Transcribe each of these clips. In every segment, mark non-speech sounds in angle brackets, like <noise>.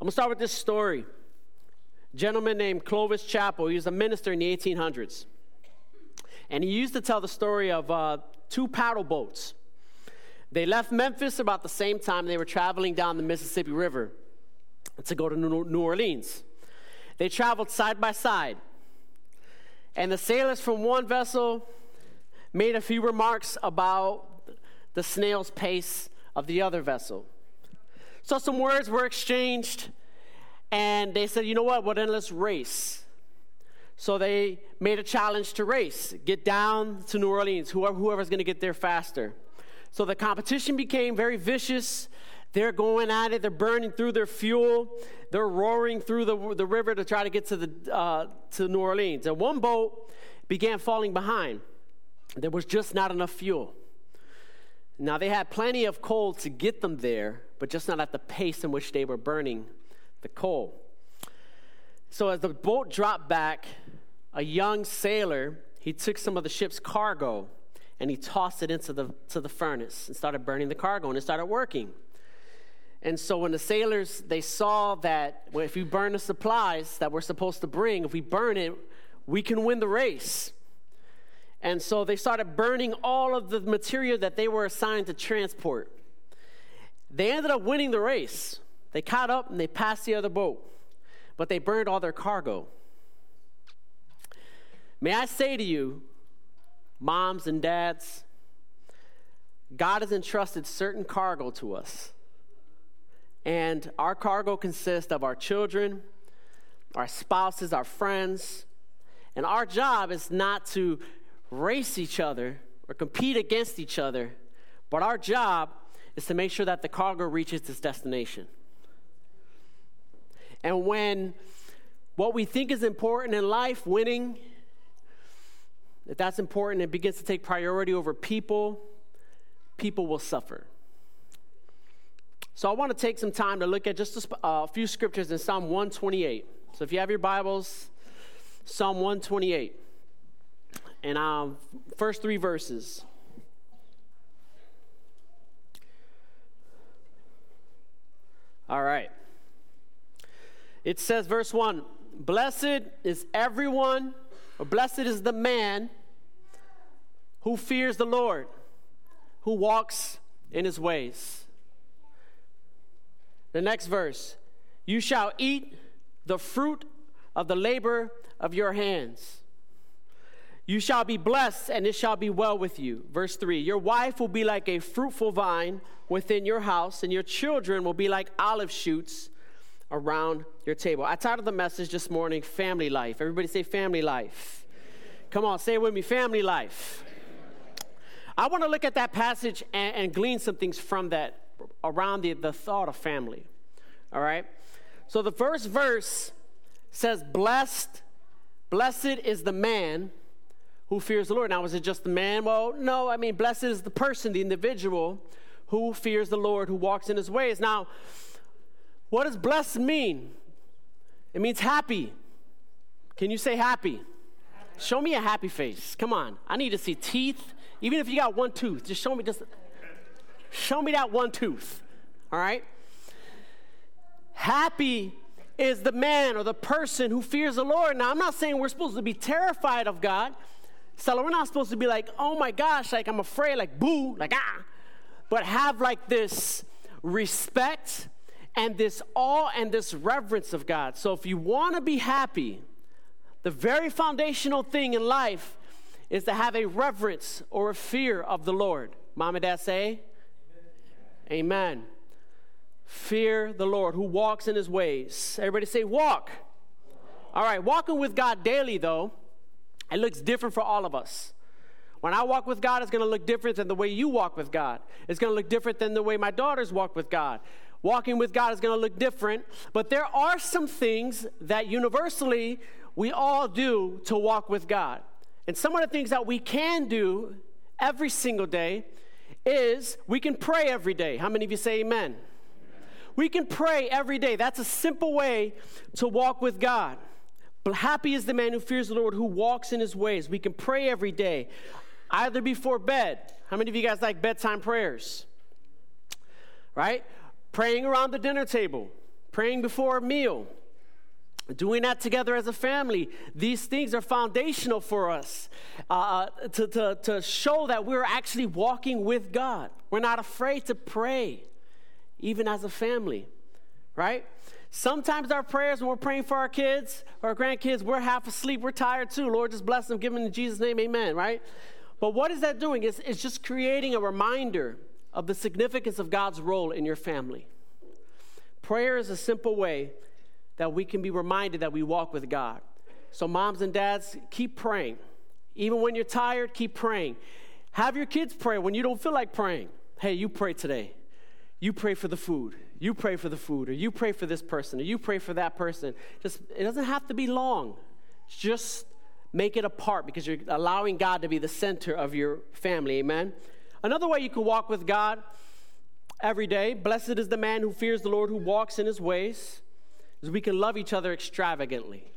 I'm going to start with this story. A gentleman named Clovis Chappell, he was a minister in the 1800s. And he used to tell the story of uh, two paddle boats. They left Memphis about the same time they were traveling down the Mississippi River to go to New Orleans. They traveled side by side. And the sailors from one vessel made a few remarks about the snail's pace of the other vessel. So some words were exchanged, and they said, you know what, well then let's race. So they made a challenge to race, get down to New Orleans, whoever, whoever's going to get there faster. So the competition became very vicious. They're going at it. They're burning through their fuel. They're roaring through the, the river to try to get to, the, uh, to New Orleans. And one boat began falling behind. There was just not enough fuel. Now, they had plenty of coal to get them there, but just not at the pace in which they were burning the coal. So, as the boat dropped back, a young sailor, he took some of the ship's cargo and he tossed it into the, to the furnace and started burning the cargo, and it started working. And so when the sailors they saw that well, if we burn the supplies that we're supposed to bring, if we burn it, we can win the race. And so they started burning all of the material that they were assigned to transport. They ended up winning the race. They caught up and they passed the other boat, but they burned all their cargo. May I say to you, moms and dads, God has entrusted certain cargo to us. And our cargo consists of our children, our spouses, our friends. And our job is not to race each other or compete against each other, but our job is to make sure that the cargo reaches its destination. And when what we think is important in life, winning, if that's important, it begins to take priority over people, people will suffer. So I want to take some time to look at just a, uh, few scriptures in Psalm 128. So if you have your Bibles, Psalm 128, and um, first three verses. All right. It says, verse 1 Blessed is everyone, or blessed is the man who fears the Lord, who walks in his ways. The next verse You shall eat the fruit of the labor of your hands. You shall be blessed, and it shall be well with you. Verse 3 Your wife will be like a fruitful vine within your house, and your children will be like olive shoots around your table. I titled the message this morning, Family Life. Everybody say family life. Come on, say it with me family life. I want to look at that passage and, and glean some things from that around the, the thought of family. All right? So the first verse says, Blessed, blessed is the man who fears the Lord. Now, is it just the man? Well, no, I mean, blessed is the person, the individual who fears the Lord, who walks in his ways. Now, what does blessed mean? It means happy. Can you say happy? happy? Show me a happy face. Come on. I need to see teeth. Even if you got one tooth, just show me just Show me that one tooth. All right? Happy is the man or the person who fears the Lord. Now, I'm not saying we're supposed to be terrified of God. So we're not supposed to be like, oh my gosh, like I'm afraid, like boo, like ah. But have like this respect and this awe and this reverence of God. So if you want to be happy, the very foundational thing in life is to have a reverence or a fear of the Lord. Mom and dad say, Amen. Fear the Lord who walks in his ways. Everybody say, walk. All right, walking with God daily, though, it looks different for all of us. When I walk with God, it's going to look different than the way you walk with God. It's going to look different than the way my daughters walk with God. Walking with God is going to look different, but there are some things that universally we all do to walk with God. And some of the things that we can do every single day is we can pray every day. How many of you say amen? We can pray every day. That's a simple way to walk with God. But happy is the man who fears the Lord, who walks in his ways. We can pray every day, either before bed. How many of you guys like bedtime prayers? Right? Praying around the dinner table, praying before a meal, doing that together as a family. These things are foundational for us uh, uh, to, to, to show that we're actually walking with God. We're not afraid to pray, even as a family, right? Sometimes our prayers, when we're praying for our kids or our grandkids, we're half asleep, we're tired too. Lord, just bless them, give them in Jesus' name, amen, right? But what is that doing? It's, it's just creating a reminder of the significance of God's role in your family. Prayer is a simple way that we can be reminded that we walk with God. So, moms and dads, keep praying. Even when you're tired, keep praying. Have your kids pray when you don't feel like praying. Hey, you pray today. You pray for the food. You pray for the food, or you pray for this person, or you pray for that person. Just it doesn't have to be long. Just make it a part because you're allowing God to be the center of your family. Amen. Another way you can walk with God every day. Blessed is the man who fears the Lord, who walks in his ways. Is we can love each other extravagantly.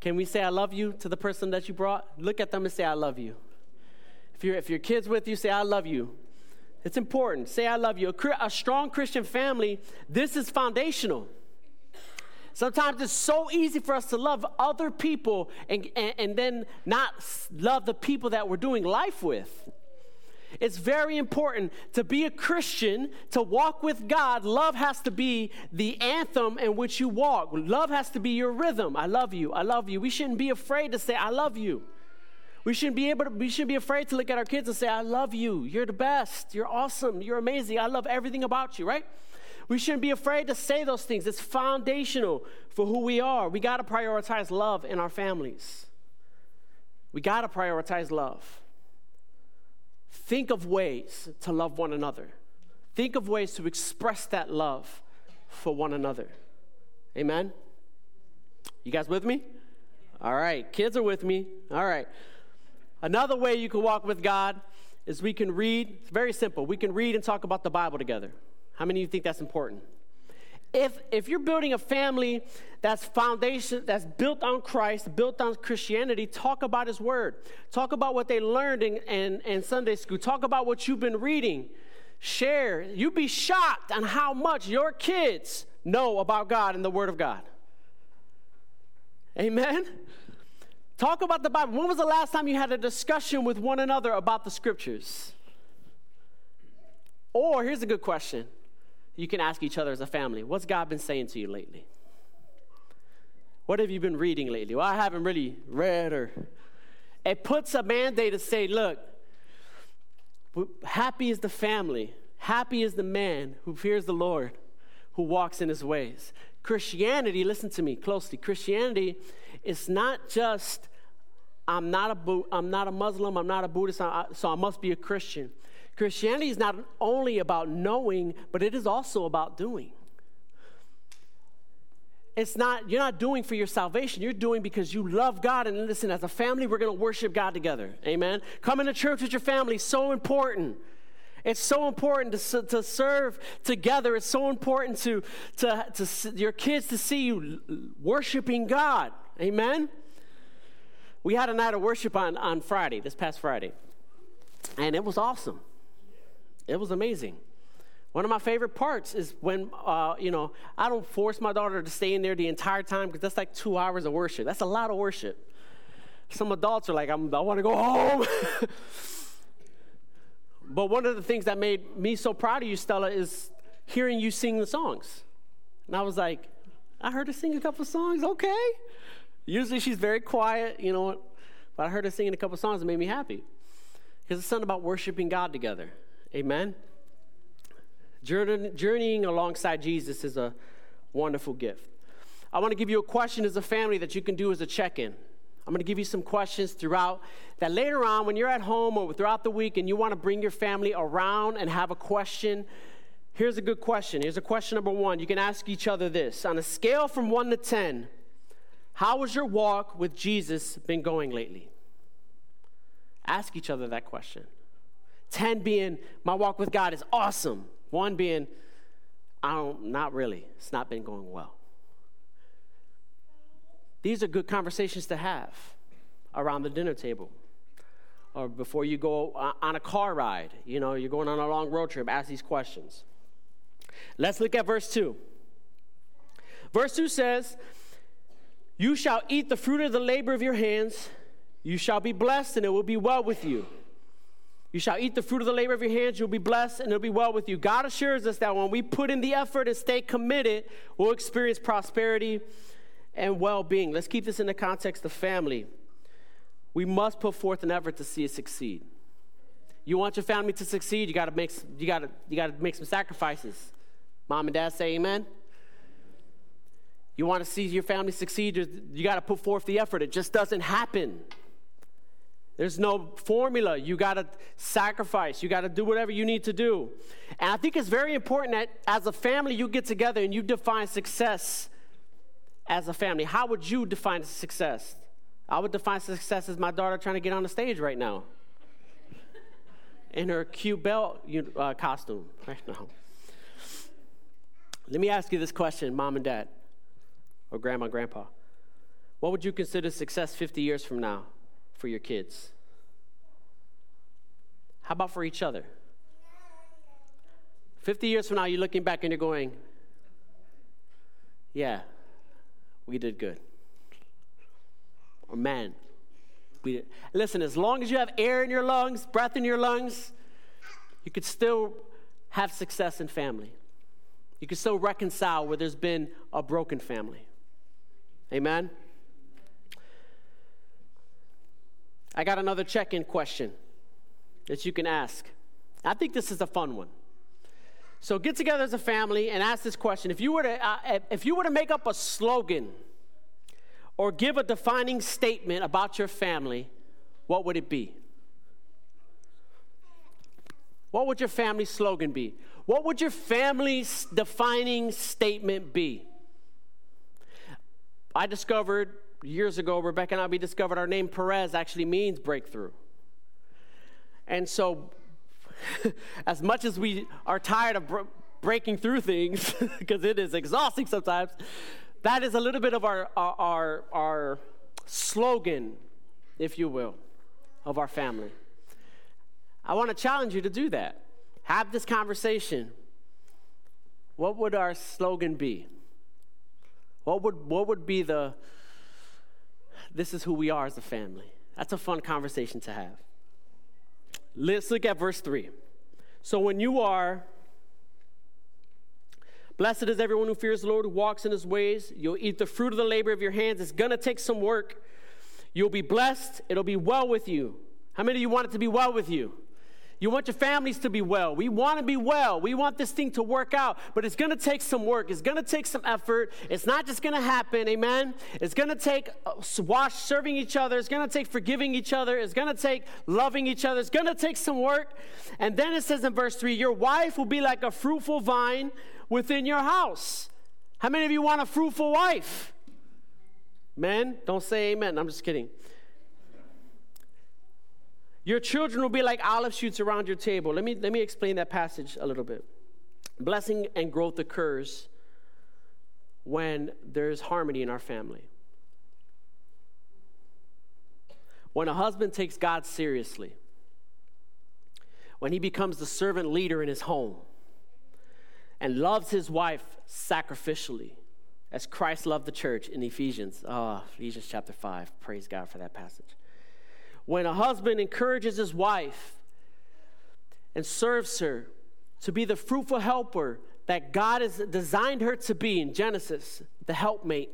Can we say I love you to the person that you brought? Look at them and say I love you. If, you if your kid's with you, say I love you. It's important. Say, I love you. A, a strong Christian family, this is foundational. Sometimes it's so easy for us to love other people and, and, and, then not love the people that we're doing life with. It's very important to be a Christian, to walk with God. Love has to be the anthem in which you walk. Love has to be your rhythm. I love you. I love you. We shouldn't be afraid to say, I love you. We shouldn't be able to, we shouldn't be afraid to look at our kids and say, I love you. You're the best. You're awesome. You're amazing. I love everything about you, right? We shouldn't be afraid to say those things. It's foundational for who we are. We got to prioritize love in our families. We got to prioritize love. Think of ways to love one another. Think of ways to express that love for one another. Amen? You guys with me? All right. Kids are with me. All right. Another way you can walk with God is we can read, it's very simple. We can read and talk about the Bible together. How many of you think that's important? If, if you're building a family that's foundation that's built on Christ, built on Christianity, talk about His Word. Talk about what they learned in, in, in Sunday school. Talk about what you've been reading. Share. You'd be shocked on how much your kids know about God and the Word of God. Amen? Talk about the Bible. When was the last time you had a discussion with one another about the scriptures? Or here's a good question you can ask each other as a family What's God been saying to you lately? What have you been reading lately? Well, I haven't really read or. It puts a mandate to say, look, happy is the family, happy is the man who fears the Lord, who walks in his ways. Christianity, listen to me closely, Christianity it's not just I'm not a I'm not a Muslim, I'm not a Buddhist, so I must be a Christian. Christianity is not only about knowing, but it is also about doing. It's not you're not doing for your salvation. You're doing because you love God and listen, as a family we're going to worship God together. Amen. Coming to church with your family so important. It's so important to, to serve together. It's so important to, to, to your kids to see you worshiping God. Amen? We had a night of worship on, on Friday, this past Friday, and it was awesome. It was amazing. One of my favorite parts is when, uh, you know, I don't force my daughter to stay in there the entire time because that's like two hours of worship. That's a lot of worship. Some adults are like, i want to go home. <laughs> but one of the things that made me so proud of you, Stella, is hearing you sing the songs. And I was like, I heard her sing a couple songs. Okay. Usually she's very quiet, you know, but I heard her singing a couple songs that made me happy. Because it's something about worshiping God together. Amen? Journeying alongside Jesus is a wonderful gift. I want to give you a question as a family that you can do as a check in. I'm going to give you some questions throughout that later on, when you're at home or throughout the week and you want to bring your family around and have a question, here's a good question. Here's a question number one. You can ask each other this on a scale from one to 10, how has your walk with Jesus been going lately? Ask each other that question. 10 being, my walk with God is awesome. One being, I don't, not really. It's not been going well. These are good conversations to have around the dinner table or before you go on a car ride. You know, you're going on a long road trip, ask these questions. Let's look at verse 2. Verse 2 says, You shall eat the fruit of the labor of your hands, you shall be blessed, and it will be well with you. You shall eat the fruit of the labor of your hands, you'll be blessed, and it'll be well with you. God assures us that when we put in the effort and stay committed, we'll experience prosperity and well being. Let's keep this in the context of family. We must put forth an effort to see it succeed. You want your family to succeed, you gotta make, you gotta, you gotta make some sacrifices. Mom and dad say amen. You want to see your family succeed, you got to put forth the effort. It just doesn't happen. There's no formula. You got to sacrifice. You got to do whatever you need to do. And I think it's very important that as a family, you get together and you define success as a family. How would you define success? I would define success as my daughter trying to get on the stage right now in her cute belt uh, costume right now. Let me ask you this question, mom and dad, or grandma, grandpa. What would you consider success 50 years from now for your kids? How about for each other? 50 years from now, you're looking back and you're going, yeah, we did good. Or man, we did. Listen, as long as you have air in your lungs, breath in your lungs, you could still have success in family. You can still reconcile where there's been a broken family. Amen? I got another check in question that you can ask. I think this is a fun one. So get together as a family and ask this question. If you were to, uh, if you were to make up a slogan or give a defining statement about your family, what would it be? What would your family slogan be? What would your family's defining statement be? I discovered years ago, Rebecca and I, we discovered our name Perez actually means breakthrough. And so, <laughs> as much as we are tired of breaking through things, <laughs> because it is exhausting sometimes, that is a little bit of our, our, our, our slogan, if you will, of our family. I want to challenge you to do that have this conversation. What would our slogan be? What would, what would be the, this is who we are as a family? That's a fun conversation to have. Let's look at verse 3. So when you are, blessed is everyone who fears the Lord, who walks in his ways, you'll eat the fruit of the labor of your hands. It's going to take some work. You'll be blessed. It'll be well with you. How many of you want it to be well with you? You want your families to be well. We want to be well. We want this thing to work out, but it's going to take some work. It's going to take some effort. It's not just going to happen, amen? It's going to take uh, wash, serving each other. It's going to take forgiving each other. It's going to take loving each other. It's going to take some work. And then it says in verse 3 Your wife will be like a fruitful vine within your house. How many of you want a fruitful wife? Men, don't say amen. I'm just kidding. Your children will be like olive shoots around your table. Let me, let me explain that passage a little bit. Blessing and growth occurs when there's harmony in our family. When a husband takes God seriously, when he becomes the servant leader in his home and loves his wife sacrificially, as Christ loved the church in Ephesians. Oh, Ephesians chapter 5. Praise God for that passage when a husband encourages his wife and serves her to be the fruitful helper that God has designed her to be in Genesis, the helpmate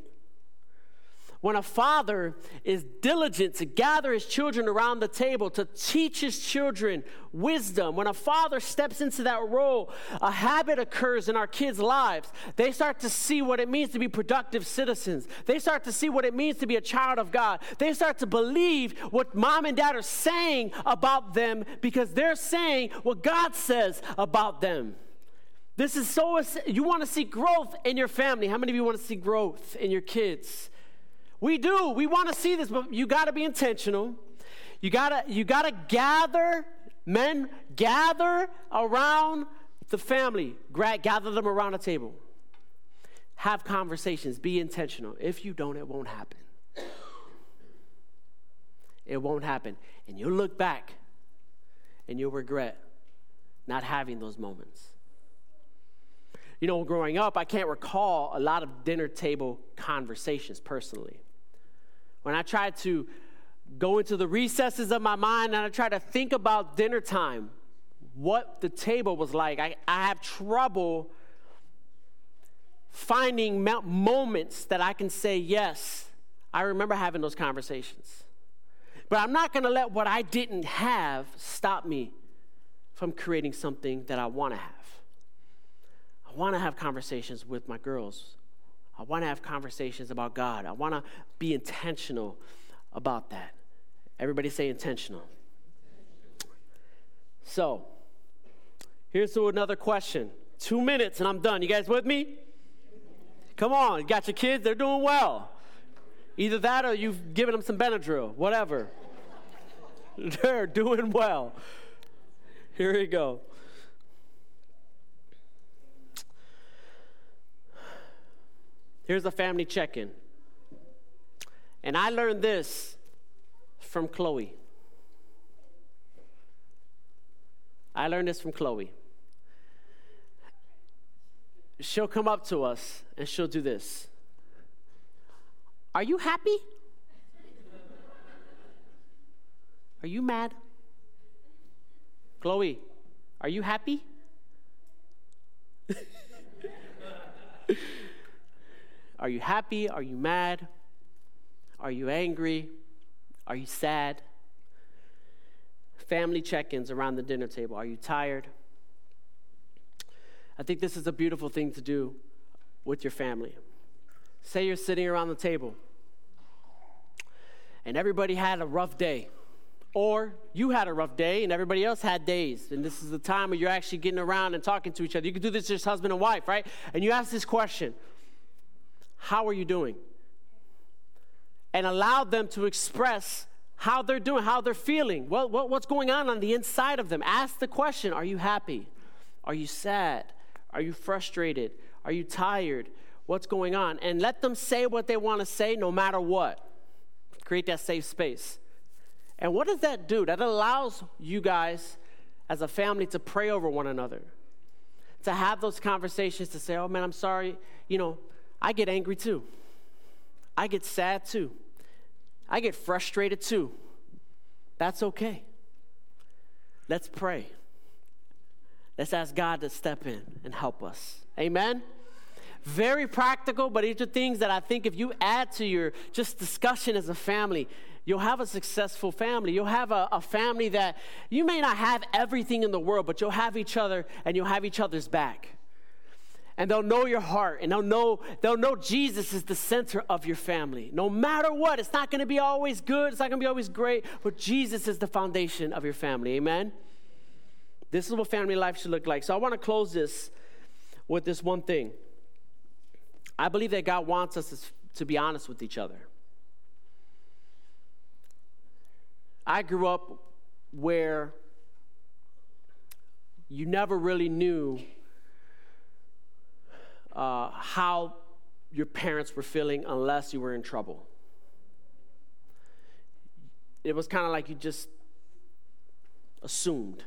when a father is diligent to gather his children around the table, to teach his children wisdom, when a father steps into that role, a habit occurs in our kids' lives. They start to see what it means to be productive citizens. They start to see what it means to be a child of God. They start to believe what mom and dad are saying about them because they're saying what God says about them. This is so, you want to see growth in your family. How many of you want to see growth in your kids? We do. We want to see this, but you got to be intentional. You got to you got to gather men gather around the family. Gather them around a table. Have conversations. Be intentional. If you don't, it won't happen. It won't happen. And you'll look back and you'll regret not having those moments. You know, growing up, I can't recall a lot of dinner table conversations personally. When I try to go into the recesses of my mind and I try to think about dinner time, what the table was like, I, I have trouble finding moments that I can say, yes, I remember having those conversations. But I'm not going to let what I didn't have stop me from creating something that I want to have. I want to have conversations with my girls. I want to have conversations about God. I want to be intentional about that. Everybody say intentional. So, here's another question. Two minutes and I'm done. You guys with me? Come on, you got your kids, they're doing well. Either that or you've given them some Benadryl, whatever. <laughs> they're doing well. Here we go. Here's a family check in. And I learned this from Chloe. I learned this from Chloe. She'll come up to us and she'll do this Are you happy? Are you mad? Chloe, are you happy? <laughs> are you happy? Are you mad? Are you angry? Are you sad? Family check ins around the dinner table. Are you tired? I think this is a beautiful thing to do with your family. Say you're sitting around the table and everybody had a rough day. Or you had a rough day and everybody else had days. And this is the time where you're actually getting around and talking to each other. You can do this as husband and wife, right? And you ask this question How are you doing? And allow them to express how they're doing, how they're feeling, what, what, what's going on on the inside of them. Ask the question Are you happy? Are you sad? Are you frustrated? Are you tired? What's going on? And let them say what they want to say no matter what. Create that safe space. And what does that do? That allows you guys as a family to pray over one another, to have those conversations, to say, oh man, I'm sorry. You know, I get angry too. I get sad too. I get frustrated too. That's okay. Let's pray. Let's ask God to step in and help us. Amen. Very practical, but these are things that I think if you add to your just discussion as a family, You'll have a successful family. You'll have a, a, family that you may not have everything in the world, but you'll have each other and you'll have each other's back. And they'll know your heart and they'll know, they'll know Jesus is the center of your family. No matter what, it's not going to be always good, it's not going to be always great, but Jesus is the foundation of your family. Amen? This is what family life should look like. So I want to close this with this one thing. I believe that God wants us to be honest with each other. I grew up where you never really knew uh, how your parents were feeling unless you were in trouble. It was kind of like you just assumed.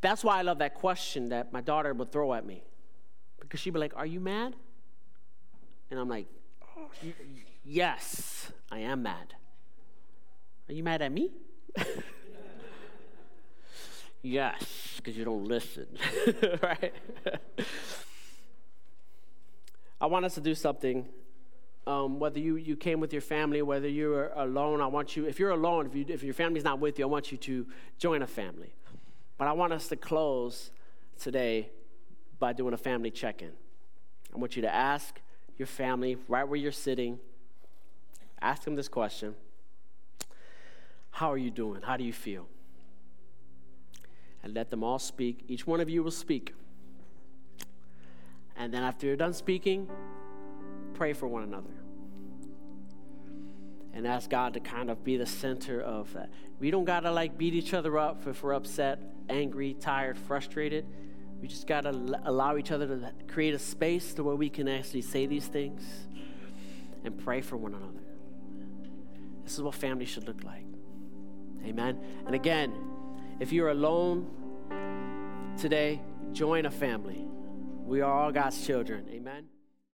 That's why I love that question that my daughter would throw at me. Because she'd be like, Are you mad? And I'm like, Yes, I am mad. Are you mad at me? <laughs> yes, because you don't listen. <laughs> right? I want us to do something. Um, whether you, you came with your family, whether you're alone, I want you, if you're alone, if, you, if your family's not with you, I want you to join a family. But I want us to close today by doing a family check in. I want you to ask your family right where you're sitting, ask them this question how are you doing? How do you feel? And let them all speak. Each one of you will speak. And then after you're done speaking, pray for one another. And ask God to kind of be the center of that. We don't got to like beat each other up if we're upset, angry, tired, frustrated. We just got to allow each other to create a space to where we can actually say these things and pray for one another. This is what family should look like. Amen. And again, if you're alone today, join a family. We are all God's children. Amen.